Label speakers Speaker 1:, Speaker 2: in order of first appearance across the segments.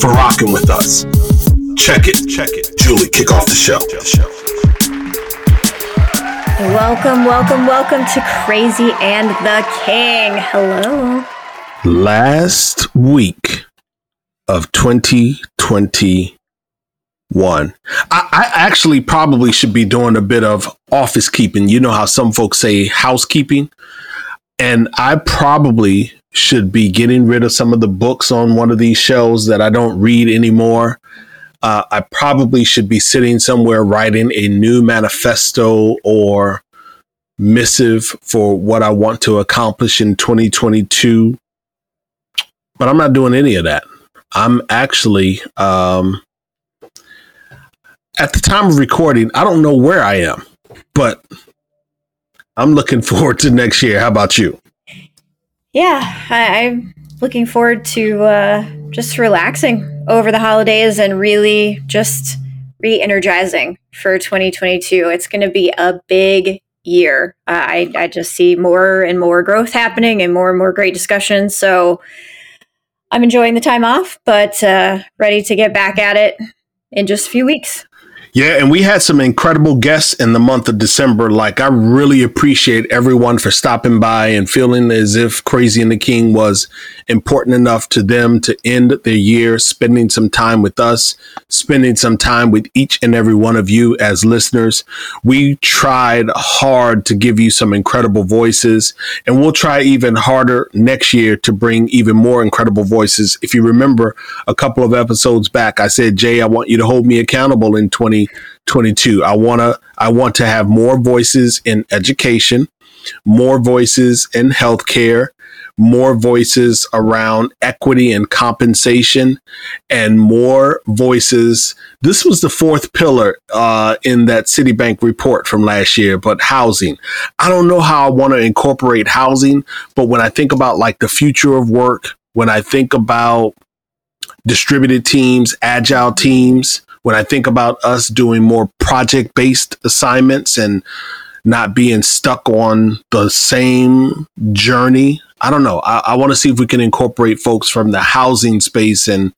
Speaker 1: for rocking with us. Check it. Check it. Julie, kick off the show.
Speaker 2: Welcome, welcome, welcome to Crazy and the King. Hello.
Speaker 1: Last week of 2021. I, I, actually probably should be doing a bit of office keeping. You know how some folks say housekeeping? And I probably should be getting rid of some of the books on one of these shelves that I don't read anymore. Uh, I probably should be sitting somewhere writing a new manifesto or missive for what I want to accomplish in 2022. But I'm not doing any of that. I'm actually, um, at the time of recording, I don't know where I am, but I'm looking forward to next year. How about you?
Speaker 2: Yeah, I, am looking forward to uh, just relaxing over the holidays and really just re energizing for 2022. It's going to be a big year. Uh, I, I just see more and more growth happening and more and more great discussions. So I'm enjoying the time off, but uh, ready to get back at it in just a few weeks.
Speaker 1: Yeah, and we had some incredible guests in the month of December. Like, I really appreciate everyone for stopping by and feeling as if Crazy and the King was important enough to them to end their year spending some time with us, spending some time with each and every one of you as listeners. We tried hard to give you some incredible voices, and we'll try even harder next year to bring even more incredible voices. If you remember a couple of episodes back, I said, Jay, I want you to hold me accountable in 20. 2022. I want to I want to have more voices in education, more voices in healthcare, more voices around equity and compensation, and more voices. This was the fourth pillar uh, in that Citibank report from last year, but housing. I don't know how I want to incorporate housing, but when I think about like the future of work, when I think about distributed teams, agile teams, when I think about us doing more project based assignments and not being stuck on the same journey. I don't know. I, I want to see if we can incorporate folks from the housing space and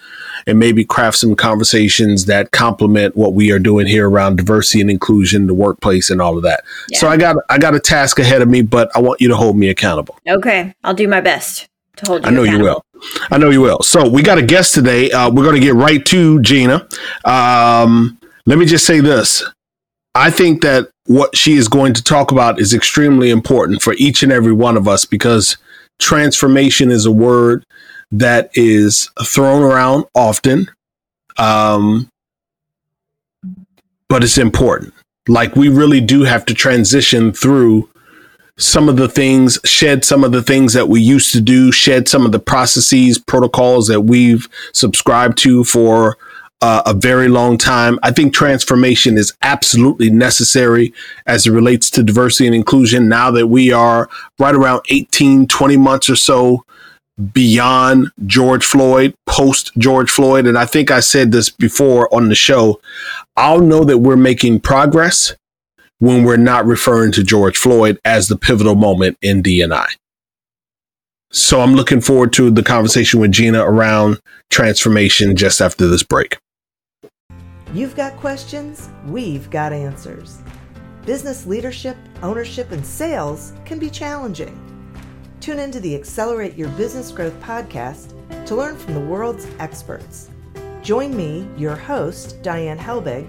Speaker 1: and maybe craft some conversations that complement what we are doing here around diversity and inclusion, the workplace, and all of that. Yeah. So I got I got a task ahead of me, but I want you to hold me accountable.
Speaker 2: Okay, I'll do my best to hold you.
Speaker 1: I know you will. I know you will. So we got a guest today. Uh, we're going to get right to Gina. Um, let me just say this. I think that what she is going to talk about is extremely important for each and every one of us because transformation is a word that is thrown around often. Um, but it's important. Like we really do have to transition through some of the things, shed some of the things that we used to do, shed some of the processes, protocols that we've subscribed to for uh, a very long time. I think transformation is absolutely necessary as it relates to diversity and inclusion now that we are right around 18, 20 months or so beyond George Floyd, post George Floyd. And I think I said this before on the show. I'll know that we're making progress when we're not referring to George Floyd as the pivotal moment in D&I. So I'm looking forward to the conversation with Gina around transformation just after this break.
Speaker 3: You've got questions, we've got answers. Business leadership, ownership, and sales can be challenging. Tune into the Accelerate Your Business Growth podcast to learn from the world's experts. Join me, your host, Diane Helbig,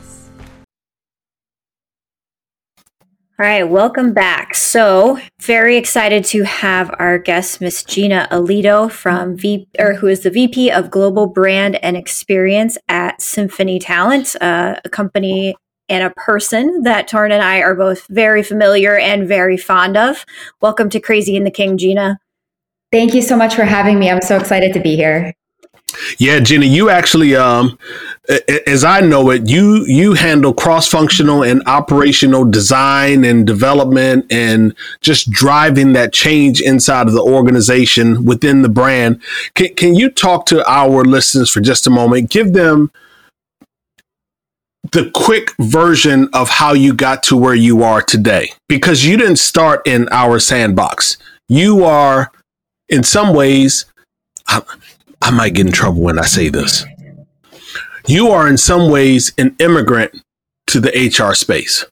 Speaker 2: All right, welcome back. So, very excited to have our guest, Miss Gina Alioto from V, or who is the VP of Global Brand and Experience at Symphony Talent, uh, a company and a person that Torin and I are both very familiar and very fond of. Welcome to Crazy in the King, Gina.
Speaker 4: Thank you so much for having me. I'm so excited to be here.
Speaker 1: Yeah, Jenny, you actually, um, as I know it, you you handle cross functional and operational design and development, and just driving that change inside of the organization within the brand. Can, can you talk to our listeners for just a moment? Give them the quick version of how you got to where you are today, because you didn't start in our sandbox. You are, in some ways. I might get in trouble when I say this. You are in some ways an immigrant to the HR space.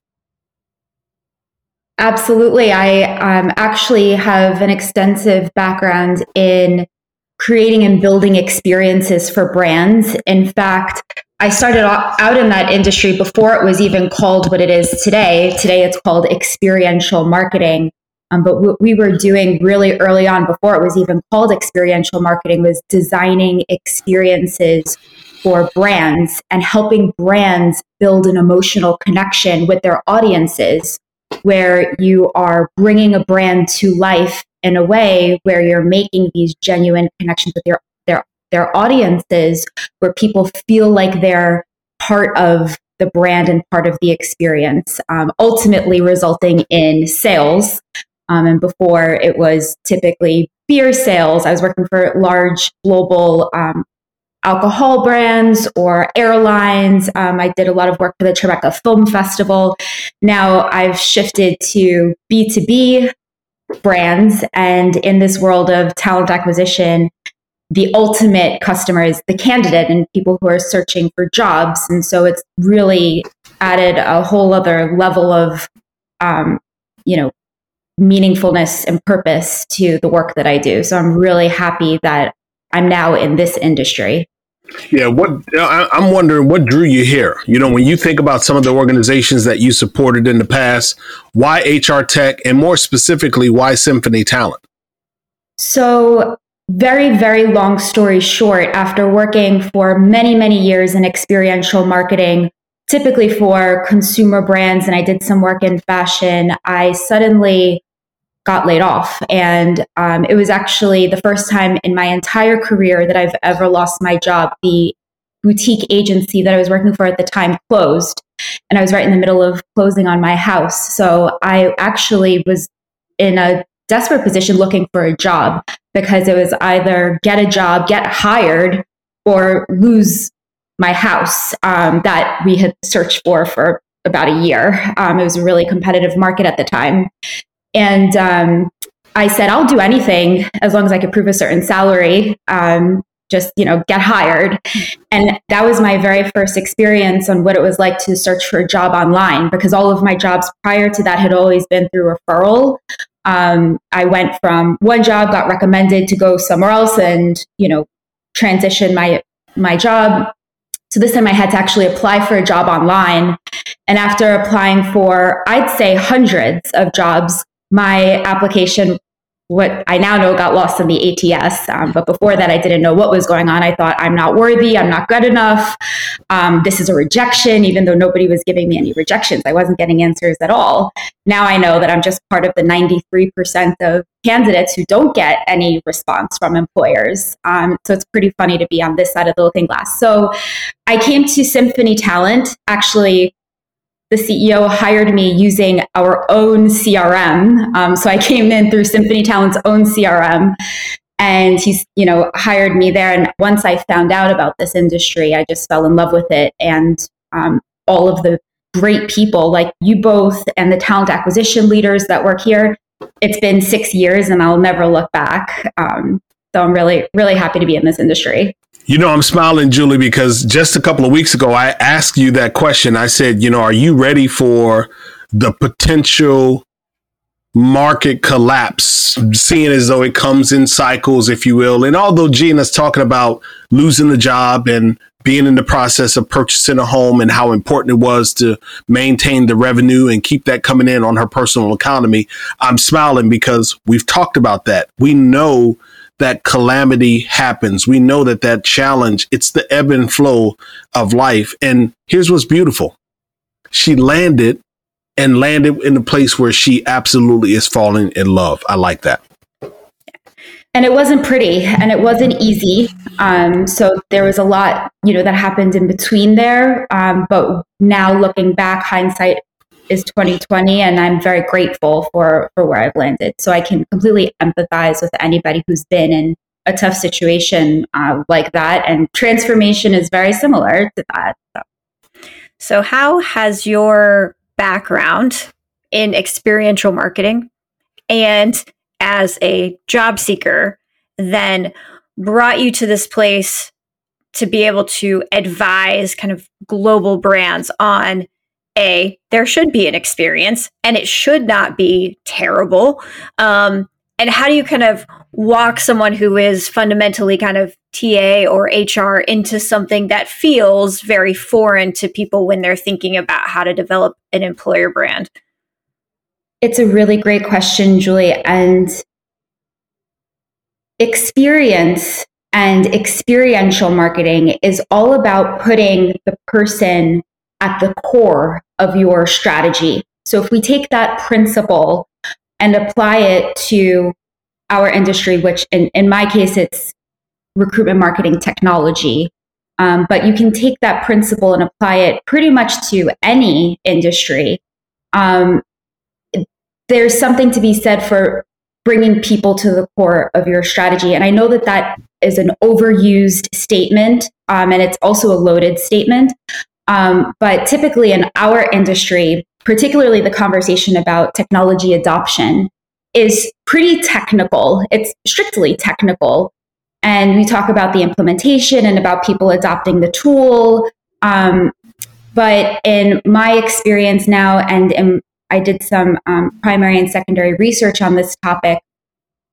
Speaker 4: Absolutely. I um, actually have an extensive background in creating and building experiences for brands. In fact, I started out in that industry before it was even called what it is today. Today it's called experiential marketing. Um, but what we were doing really early on, before it was even called experiential marketing, was designing experiences for brands and helping brands build an emotional connection with their audiences, where you are bringing a brand to life in a way where you're making these genuine connections with their their their audiences, where people feel like they're part of the brand and part of the experience, um, ultimately resulting in sales um, and before it was typically beer sales. I was working for large global um, alcohol brands or airlines. Um, I did a lot of work for the Tribeca Film Festival. Now I've shifted to B2B brands. And in this world of talent acquisition, the ultimate customer is the candidate and people who are searching for jobs. And so it's really added a whole other level of, um, you know, meaningfulness and purpose to the work that I do. So I'm really happy that I'm now in this industry.
Speaker 1: Yeah, what I'm wondering, what drew you here? You know, when you think about some of the organizations that you supported in the past, why HR Tech, and more specifically, why Symphony Talent?
Speaker 4: So, very, very long story short, after working for many, many years in experiential marketing, typically for consumer brands, and I did some work in fashion, I suddenly got laid off. And um, it was actually the first time in my entire career that I've ever lost my job. The boutique agency that I was working for at the time closed, and I was right in the middle of closing on my house. So I actually was in a desperate position looking for a job because it was either get a job, get hired, or lose my house um, that we had searched for for about a year. Um, it was a really competitive market at the time. And um, I said, I'll do anything as long as I could prove a certain salary. Um, just you know get hired and that was my very first experience on what it was like to search for a job online because all of my jobs prior to that had always been through referral um, i went from one job got recommended to go somewhere else and you know transition my my job so this time I had to actually apply for a job online. And after applying for, I'd say hundreds of jobs, my application what I now know got lost in the ATS. Um, but before that, I didn't know what was going on. I thought, I'm not worthy. I'm not good enough. Um, this is a rejection, even though nobody was giving me any rejections. I wasn't getting answers at all. Now I know that I'm just part of the 93% of candidates who don't get any response from employers. Um, so it's pretty funny to be on this side of the looking glass. So I came to Symphony Talent actually the CEO hired me using our own CRM. Um, so I came in through Symphony Talent's own CRM, and he's you know hired me there. And once I found out about this industry, I just fell in love with it, and um, all of the great people like you both and the talent acquisition leaders that work here. It's been six years, and I'll never look back. Um, so I'm really, really happy to be in this industry.
Speaker 1: You know, I'm smiling, Julie, because just a couple of weeks ago, I asked you that question. I said, you know, are you ready for the potential market collapse, seeing as though it comes in cycles, if you will. And although Gina's talking about losing the job and being in the process of purchasing a home and how important it was to maintain the revenue and keep that coming in on her personal economy, I'm smiling because we've talked about that. We know that calamity happens. We know that that challenge, it's the ebb and flow of life. And here's what's beautiful. She landed and landed in a place where she absolutely is falling in love. I like that.
Speaker 4: And it wasn't pretty and it wasn't easy. Um, so there was a lot, you know, that happened in between there. Um, but now looking back, hindsight is 2020 and I'm very grateful for, for where I've landed. So I can completely empathize with anybody who's been in a tough situation uh, like that. And transformation is very similar to that.
Speaker 2: So. so how has your background in experiential marketing and as a job seeker then brought you to this place to be able to advise kind of global brands on a there should be an experience and it should not be terrible um, and how do you kind of walk someone who is fundamentally kind of TA or HR into something that feels very foreign to people when they're thinking about how to develop an employer brand?
Speaker 4: It's a really great question, Julie. And experience and experiential marketing is all about putting the person at the core of your strategy. So if we take that principle and apply it to our industry, which in, in my case, it's recruitment marketing technology. Um, but you can take that principle and apply it pretty much to any industry. Um, there's something to be said for bringing people to the core of your strategy. And I know that that is an overused statement, um, and it's also a loaded statement. Um, but typically in our industry, particularly the conversation about technology adoption, is pretty technical. It's strictly technical. And we talk about the implementation and about people adopting the tool. Um, but in my experience now, and in, I did some um, primary and secondary research on this topic,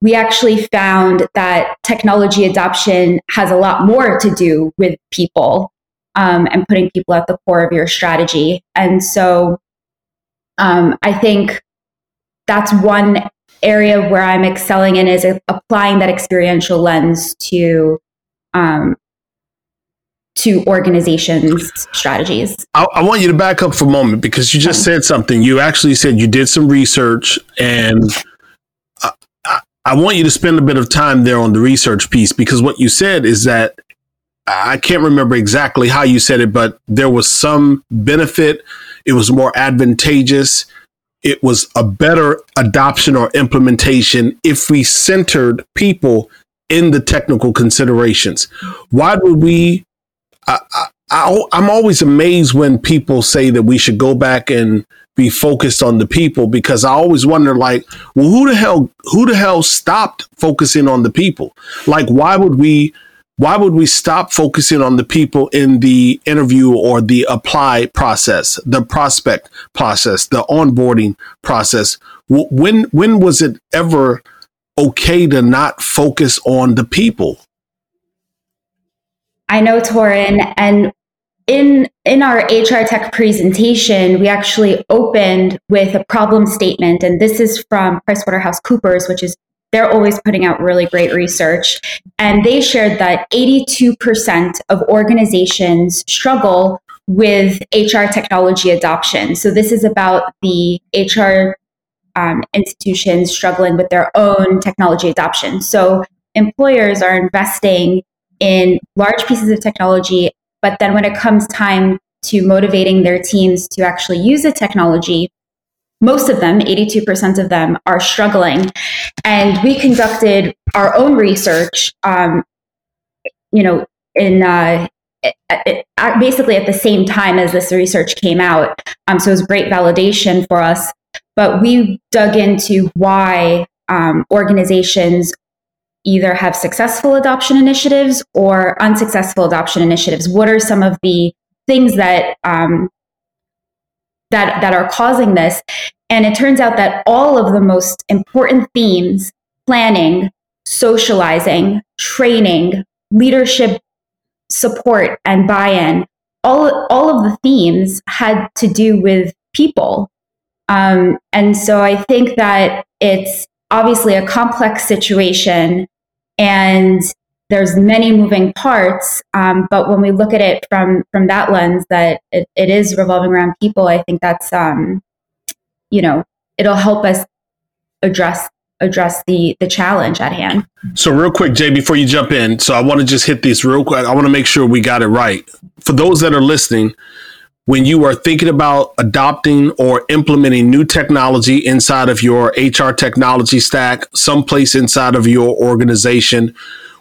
Speaker 4: we actually found that technology adoption has a lot more to do with people um, and putting people at the core of your strategy. And so um, I think that's one area where I'm excelling in is applying that experiential lens to um, to organizations strategies.
Speaker 1: I, I, want you to back up for a moment because you just said something. You actually said you did some research, and I, I, I want you to spend a bit of time there on the research piece because what you said is that I can't remember exactly how you said it, but there was some benefit. It was more advantageous it was a better adoption or implementation if we centered people in the technical considerations. Why would we? I, I, I'm always amazed when people say that we should go back and be focused on the people because I always wonder, like, well, who the hell, who the hell stopped focusing on the people? Like, why would we why would we stop focusing on the people in the interview or the apply process, the prospect process, the onboarding process? When when was it ever okay to not focus on the people?
Speaker 4: I know, Torin, and in in our HR tech presentation, we actually opened with a problem statement, and this is from PricewaterhouseCoopers, which is they're always putting out really great research. And they shared that 82% of organizations struggle with HR technology adoption. So this is about the HR um, institutions struggling with their own technology adoption. So employers are investing in large pieces of technology, but then when it comes time to motivating their teams to actually use the technology, most of them, 82% of them, are struggling. And we conducted our own research, um, you know, in uh, basically at the same time as this research came out. Um, so it was great validation for us. But we dug into why um, organizations either have successful adoption initiatives or unsuccessful adoption initiatives. What are some of the things that um, that that are causing this And it turns out that all of the most important themes planning, socializing, training, leadership support, and buy in all, all of the themes had to do with people. Um, and so I think that it's obviously a complex situation and there's many moving parts um, but when we look at it from from that lens that it, it is revolving around people i think that's um, you know it'll help us address address the the challenge at hand.
Speaker 1: So real quick jay before you jump in so i want to just hit this real quick. I want to make sure we got it right. For those that are listening when you are thinking about adopting or implementing new technology inside of your hr technology stack someplace inside of your organization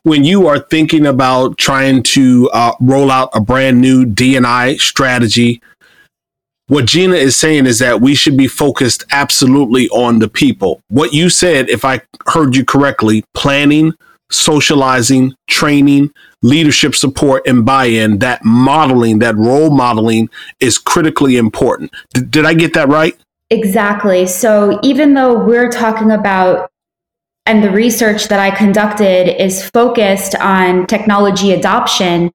Speaker 1: when you are thinking about trying to uh, roll out a brand new D&I strategy, what Gina is saying is that we should be focused absolutely on the people. What you said, if I heard you correctly, planning, socializing, training, leadership support, and buy in, that modeling, that role modeling is critically important. D- did I get that right?
Speaker 4: Exactly. So even though we're talking about and the research that I conducted is focused on technology adoption,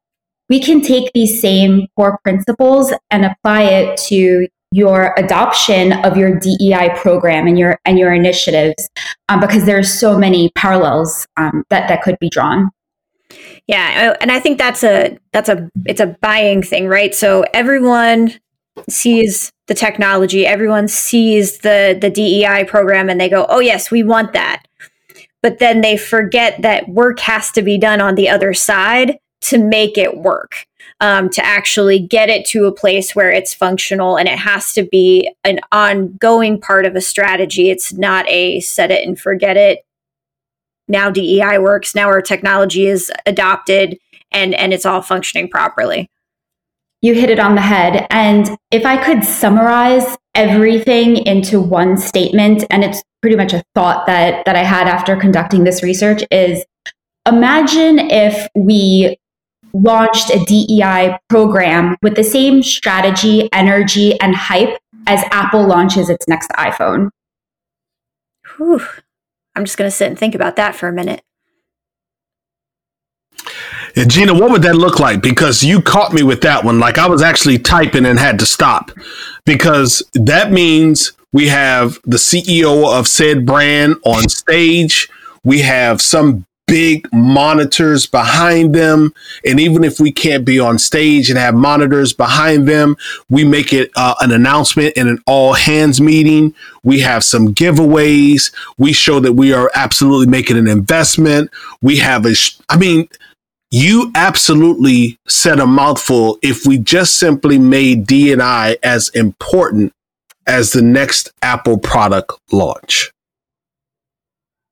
Speaker 4: we can take these same core principles and apply it to your adoption of your DEI program and your and your initiatives, um, because are so many parallels um, that that could be drawn.
Speaker 2: Yeah, and I think that's a that's a it's a buying thing, right? So everyone sees the technology, everyone sees the the DEI program, and they go, "Oh yes, we want that." But then they forget that work has to be done on the other side to make it work. Um, to actually get it to a place where it's functional and it has to be an ongoing part of a strategy. It's not a set it and forget it. Now DEI works. Now our technology is adopted and and it's all functioning properly.
Speaker 4: You hit it on the head. And if I could summarize everything into one statement, and it's pretty much a thought that that I had after conducting this research is imagine if we launched a DEI program with the same strategy, energy, and hype as Apple launches its next iPhone.
Speaker 2: Whew. I'm just going to sit and think about that for a minute.
Speaker 1: Yeah, Gina, what would that look like? Because you caught me with that one. Like I was actually typing and had to stop because that means we have the CEO of said brand on stage. We have some big monitors behind them. And even if we can't be on stage and have monitors behind them, we make it uh, an announcement in an all hands meeting. We have some giveaways. We show that we are absolutely making an investment. We have a, I mean, you absolutely said a mouthful if we just simply made D&I as important as the next Apple product launch.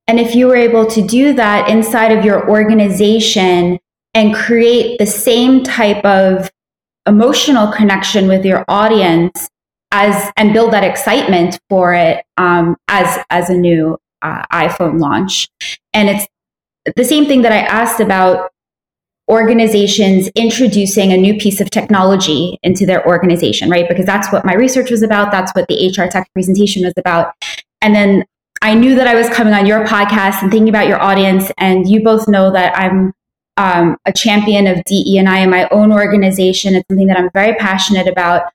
Speaker 4: And if you were able to do that inside of your organization and create the same type of emotional connection with your audience as and build that excitement for it um, as as a new uh, iPhone launch, and it's the same thing that I asked about organizations introducing a new piece of technology into their organization, right? Because that's what my research was about. That's what the HR tech presentation was about. And then I knew that I was coming on your podcast and thinking about your audience. And you both know that I'm um, a champion of DE and I in my own organization. It's something that I'm very passionate about.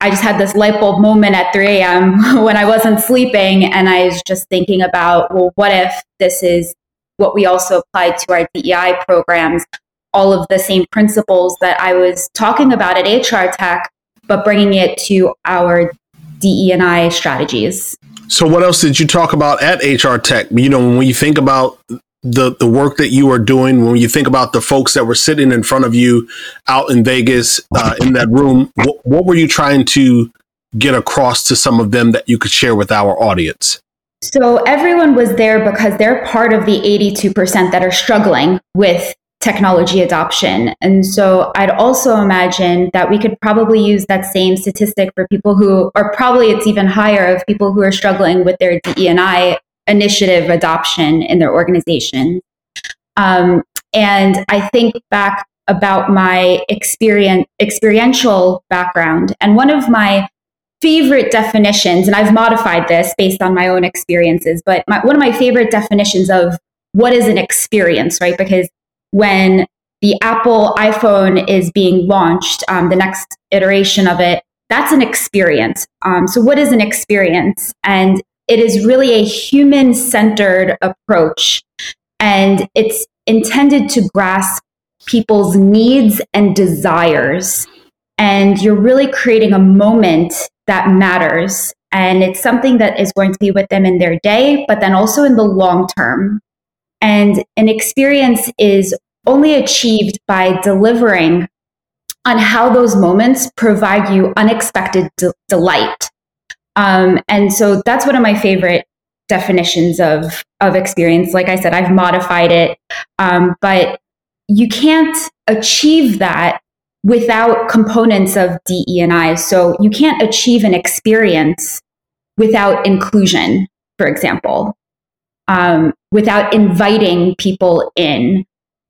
Speaker 4: I just had this light bulb moment at 3 a.m. when I wasn't sleeping. And I was just thinking about, well, what if this is what we also apply to our DEI programs? All of the same principles that I was talking about at HR Tech, but bringing it to our DE and I strategies.
Speaker 1: So, what else did you talk about at HR Tech? You know, when you think about the the work that you are doing, when you think about the folks that were sitting in front of you out in Vegas uh, in that room, what, what were you trying to get across to some of them that you could share with our audience?
Speaker 4: So everyone was there because they're part of the 82% that are struggling with technology adoption. And so I'd also imagine that we could probably use that same statistic for people who, or probably it's even higher of people who are struggling with their DEI initiative adoption in their organization. Um, and I think back about my experience, experiential background. And one of my favorite definitions, and I've modified this based on my own experiences, but my, one of my favorite definitions of what is an experience, right? Because when the Apple iPhone is being launched, um, the next iteration of it, that's an experience. Um, so, what is an experience? And it is really a human centered approach, and it's intended to grasp people's needs and desires. And you're really creating a moment that matters. And it's something that is going to be with them in their day, but then also in the long term. And an experience is only achieved by delivering on how those moments provide you unexpected de- delight. Um, and so that's one of my favorite definitions of of experience. Like I said, I've modified it, um, but you can't achieve that without components of DE and I. So you can't achieve an experience without inclusion, for example, um, without inviting people in.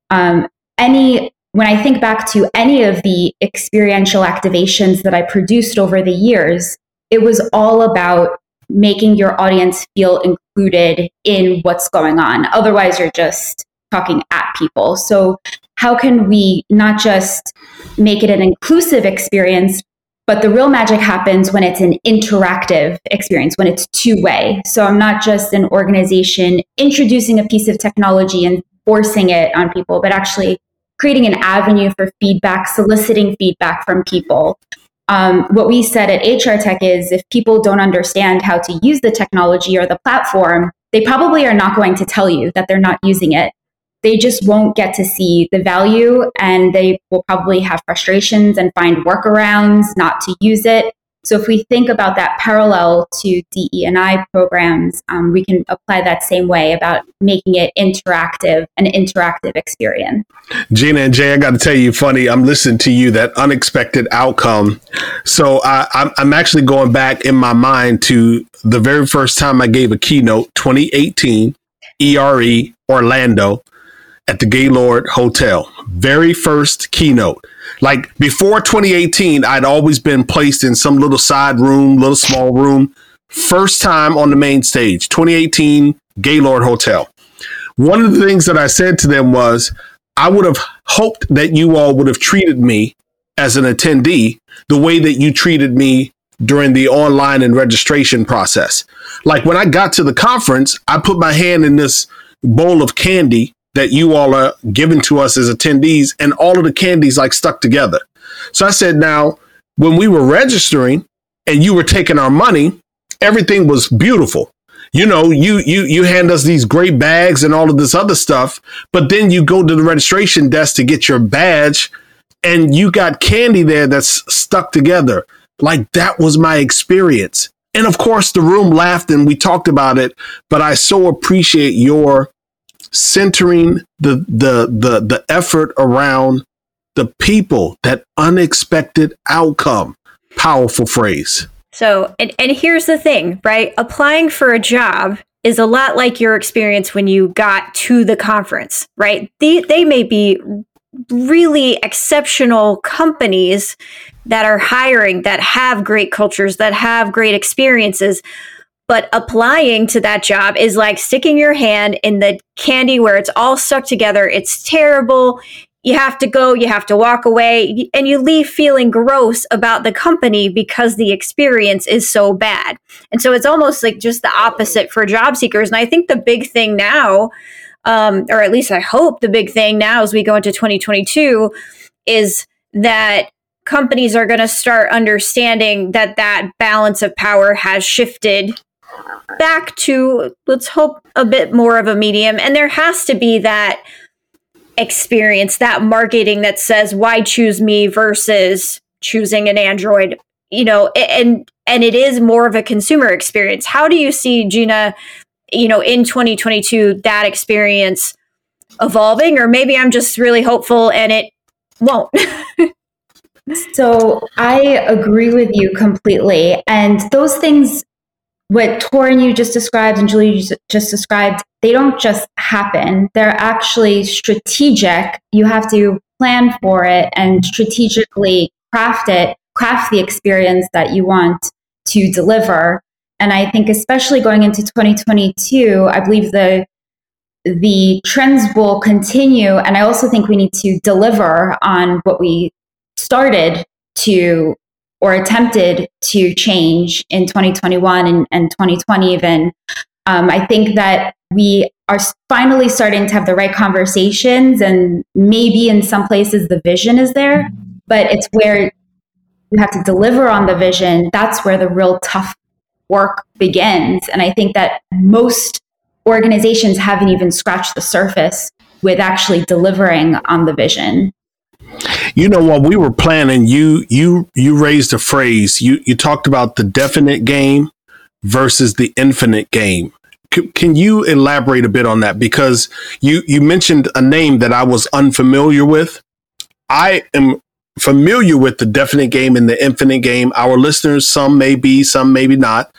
Speaker 4: Um, any when I think back to any of the experiential activations that I produced over the years, it was all about making your audience feel included in what's going on. Otherwise, you're just talking at people. So, how can we not just make it an inclusive experience, but the real magic happens when it's an interactive experience, when it's two way. So, I'm not just an organization introducing a piece of technology and forcing it on people, but actually creating an avenue for feedback, soliciting feedback from people. Um, what we said at HR Tech is if people don't understand how to use the technology or the platform, they probably are not going to tell you that they're not using it they just won't get to see the value and they will probably have frustrations and find workarounds not to use it. So if we think about that parallel to DE and I programs, um, we can apply that same way about making it interactive, an interactive experience.
Speaker 1: Gina and Jay, I got to tell you, funny. I'm listening to you that unexpected outcome. So I, I'm actually going back in my mind to the very first time I gave a keynote, 2018, ERE Orlando at the Gaylord Hotel. Very first keynote. Like before 2018, I'd always been placed in some little side room, little small room. First time on the main stage, 2018 Gaylord Hotel. One of the things that I said to them was, I would have hoped that you all would have treated me as an attendee the way that you treated me during the online and registration process. Like when I got to the conference, I put my hand in this bowl of candy that you all are giving to us as attendees, and all of the candies like stuck together. So I said, now, when we were registering and you were taking our money, everything was beautiful. You know, you you you hand us these great bags and all of this other stuff, but then you go to the registration desk to get your badge, and you got candy there that's stuck together. Like that was my experience. And of course, the room laughed and we talked about it, but I so appreciate your centering the the the the effort around the people, that unexpected outcome. Powerful phrase.
Speaker 2: So, and, and here's the thing, right? Applying for a job is a lot like your experience when you got to the conference, right? They, they may be really exceptional companies that are hiring, that have great cultures, that have great experiences. But applying to that job is like sticking your hand in the candy where it's all stuck together. It's terrible. You have to go, you have to walk away, and you leave feeling gross about the company because the experience is so bad. And so it's almost like just the opposite for job seekers. And I think the big thing now, um, or at least I hope the big thing now as we go into 2022, is that companies are going to start understanding that that balance of power has shifted back to let's hope a bit more of a medium. And there has to be that experience that marketing that says why choose me versus choosing an android? You know and and it is more of a consumer experience. How do you see gina you know in 2022 that experience evolving? Or maybe i'm just really hopeful and it won't.
Speaker 4: So i agree with you completely. And those things what Torin you just described and Julie just described, they don't just happen. They're actually strategic. You have to plan for it and strategically craft it, craft the experience that you want to deliver. And I think, especially going into 2022, I believe the the trends will continue. And I also think we need to deliver on what we started to or attempted to change in 2021 and, and 2020 even. Um, I think that we are finally starting to have the right conversations and maybe in some places the vision is there, but it's where you have to deliver on the vision. That's where the real tough work begins. And I think that most organizations haven't even scratched the surface with actually delivering on the vision.
Speaker 1: You know, what we were planning, you you you raised a phrase. You you talked about the definite game versus the infinite game. C- can you elaborate a bit on that? Because you you mentioned a name that I was unfamiliar with. I am familiar with the definite game and the infinite game. Our listeners, some may be, some maybe not.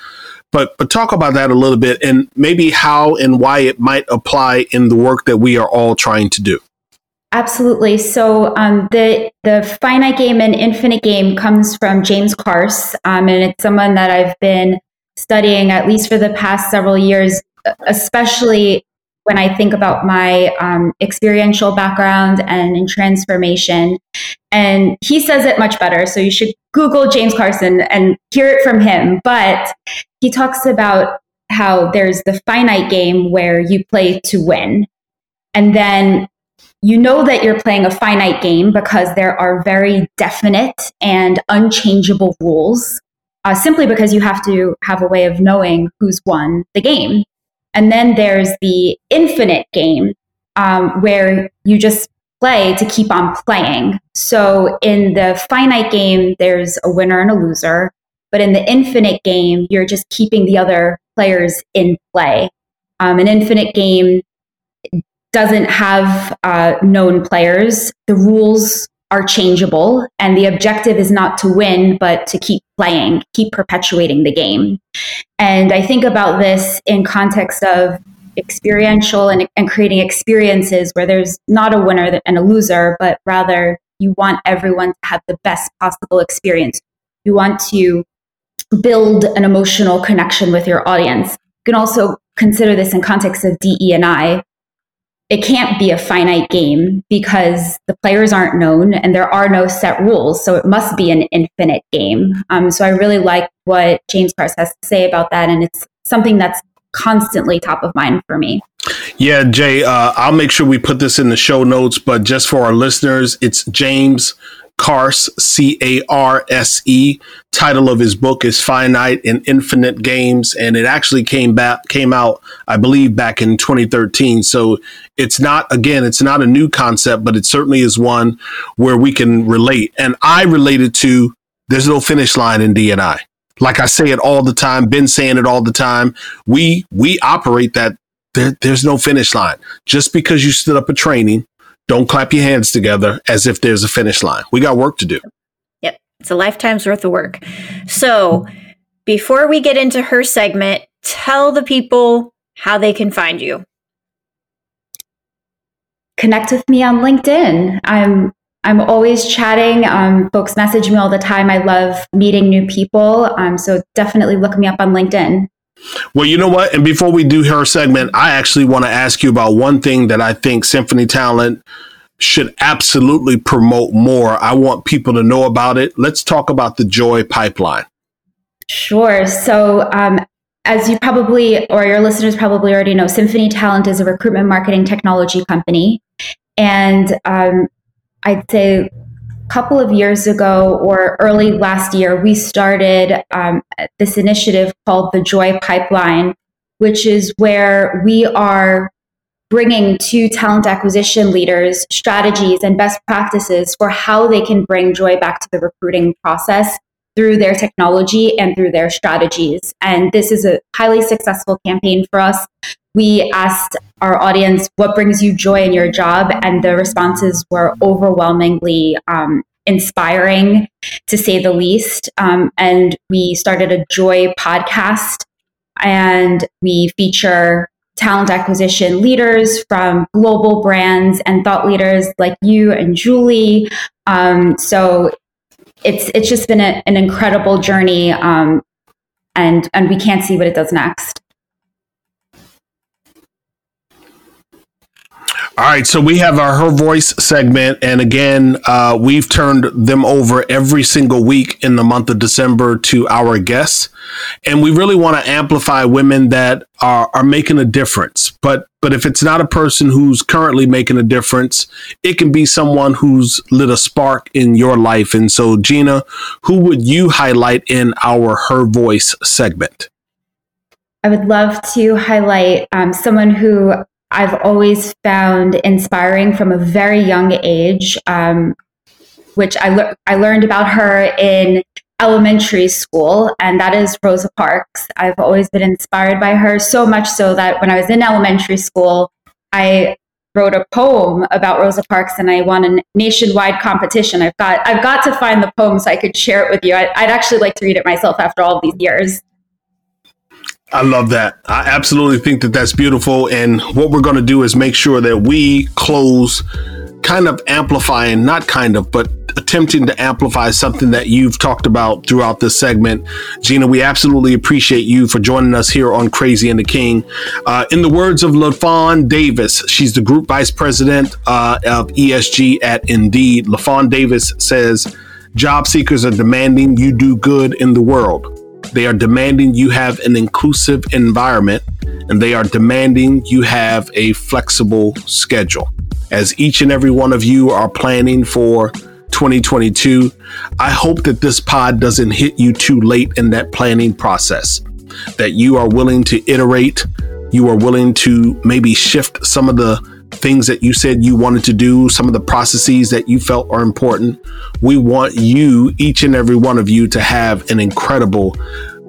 Speaker 1: But but talk about that a little bit and maybe how and why it might apply in the work that we are all trying to do.
Speaker 4: Absolutely. So um, the the finite game and infinite game comes from James Carse, um, and it's someone that I've been studying at least for the past several years, especially when I think about my um, experiential background and in transformation. And he says it much better. So you should Google James Carson and hear it from him. But he talks about how there's the finite game where you play to win. And then you know that you're playing a finite game because there are very definite and unchangeable rules, uh, simply because you have to have a way of knowing who's won the game. And then there's the infinite game um, where you just play to keep on playing. So in the finite game, there's a winner and a loser. But in the infinite game, you're just keeping the other players in play. Um, an infinite game doesn't have uh, known players. The rules are changeable, and the objective is not to win, but to keep playing, keep perpetuating the game. And I think about this in context of experiential and, and creating experiences where there's not a winner and a loser, but rather you want everyone to have the best possible experience. You want to build an emotional connection with your audience. You can also consider this in context of DE and I, it can't be a finite game because the players aren't known and there are no set rules. So it must be an infinite game. Um, so I really like what James Carse has to say about that. And it's something that's constantly top of mind for me.
Speaker 1: Yeah, Jay, uh, I'll make sure we put this in the show notes, but just for our listeners, it's James Carse, C A R S E. Title of his book is Finite and Infinite Games, and it actually came back came out, I believe, back in 2013. So it's not again, it's not a new concept, but it certainly is one where we can relate. And I related to there's no finish line in D&I. Like I say it all the time, been saying it all the time. We we operate that there, there's no finish line. Just because you stood up a training don't clap your hands together as if there's a finish line. We got work to do.
Speaker 2: Yep. It's a lifetime's worth of work. So before we get into her segment, tell the people how they can find you.
Speaker 4: Connect with me on LinkedIn. I'm I'm always chatting. Um, folks message me all the time. I love meeting new people. Um, so definitely look me up on LinkedIn.
Speaker 1: Well, you know what? And before we do her segment, I actually want to ask you about one thing that I think Symphony Talent should absolutely promote more. I want people to know about it. Let's talk about the Joy Pipeline.
Speaker 4: Sure. So, um, as you probably, or your listeners probably already know, Symphony Talent is a recruitment marketing technology company. And um, I'd say couple of years ago or early last year, we started um, this initiative called the Joy Pipeline, which is where we are bringing to talent acquisition leaders strategies and best practices for how they can bring joy back to the recruiting process through their technology and through their strategies. And this is a highly successful campaign for us. We asked our audience, what brings you joy in your job? And the responses were overwhelmingly um, inspiring, to say the least. Um, and we started a joy podcast and we feature talent acquisition leaders from global brands and thought leaders like you and Julie. Um, so it's it's just been a, an incredible journey. Um, and and we can't see what it does next.
Speaker 1: All right, so we have our Her Voice segment. And again, uh, we've turned them over every single week in the month of December to our guests. And we really want to amplify women that are, are making a difference. But but if it's not a person who's currently making a difference, it can be someone who's lit a spark in your life. And so, Gina, who would you highlight in our Her Voice segment?
Speaker 4: I would love to highlight um, someone who I've always found inspiring from a very young age, um, which I, le- I learned about her in elementary school, and that is Rosa Parks. I've always been inspired by her, so much so that when I was in elementary school, I wrote a poem about Rosa Parks and I won a nationwide competition. I've got I've got to find the poem so I could share it with you. I, would actually like to read it myself after all these years.
Speaker 1: I love that. I absolutely think that that's beautiful. And what we're going to do is make sure that we close kind of amplifying, not kind of, but attempting to amplify something that you've talked about throughout this segment. Gina, we absolutely appreciate you for joining us here on Crazy and the King. Uh, in the words of LaFawn Davis, she's the group vice president uh, of ESG at Indeed. LaFawn Davis says, Job seekers are demanding you do good in the world. They are demanding you have an inclusive environment and they are demanding you have a flexible schedule. As each and every one of you are planning for 2022, I hope that this pod doesn't hit you too late in that planning process, that you are willing to iterate, you are willing to maybe shift some of the things that you said you wanted to do, some of the processes that you felt are important. We want you, each and every one of you, to have an incredible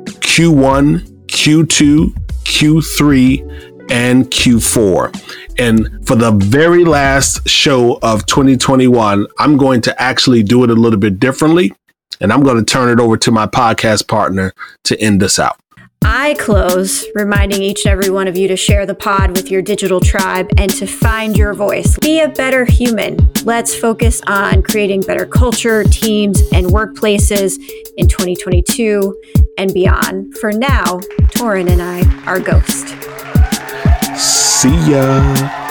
Speaker 1: Q1, Q2, Q3, and Q4. And for the very last show of 2021, I'm going to actually do it a little bit differently. And I'm going to turn it over to my podcast partner to end this out.
Speaker 2: I close reminding each and every one of you to share the pod with your digital tribe and to find your voice. Be a better human. Let's focus on creating better culture, teams, and workplaces in 2022 and beyond. For now, Torin and I are Ghost.
Speaker 1: See ya.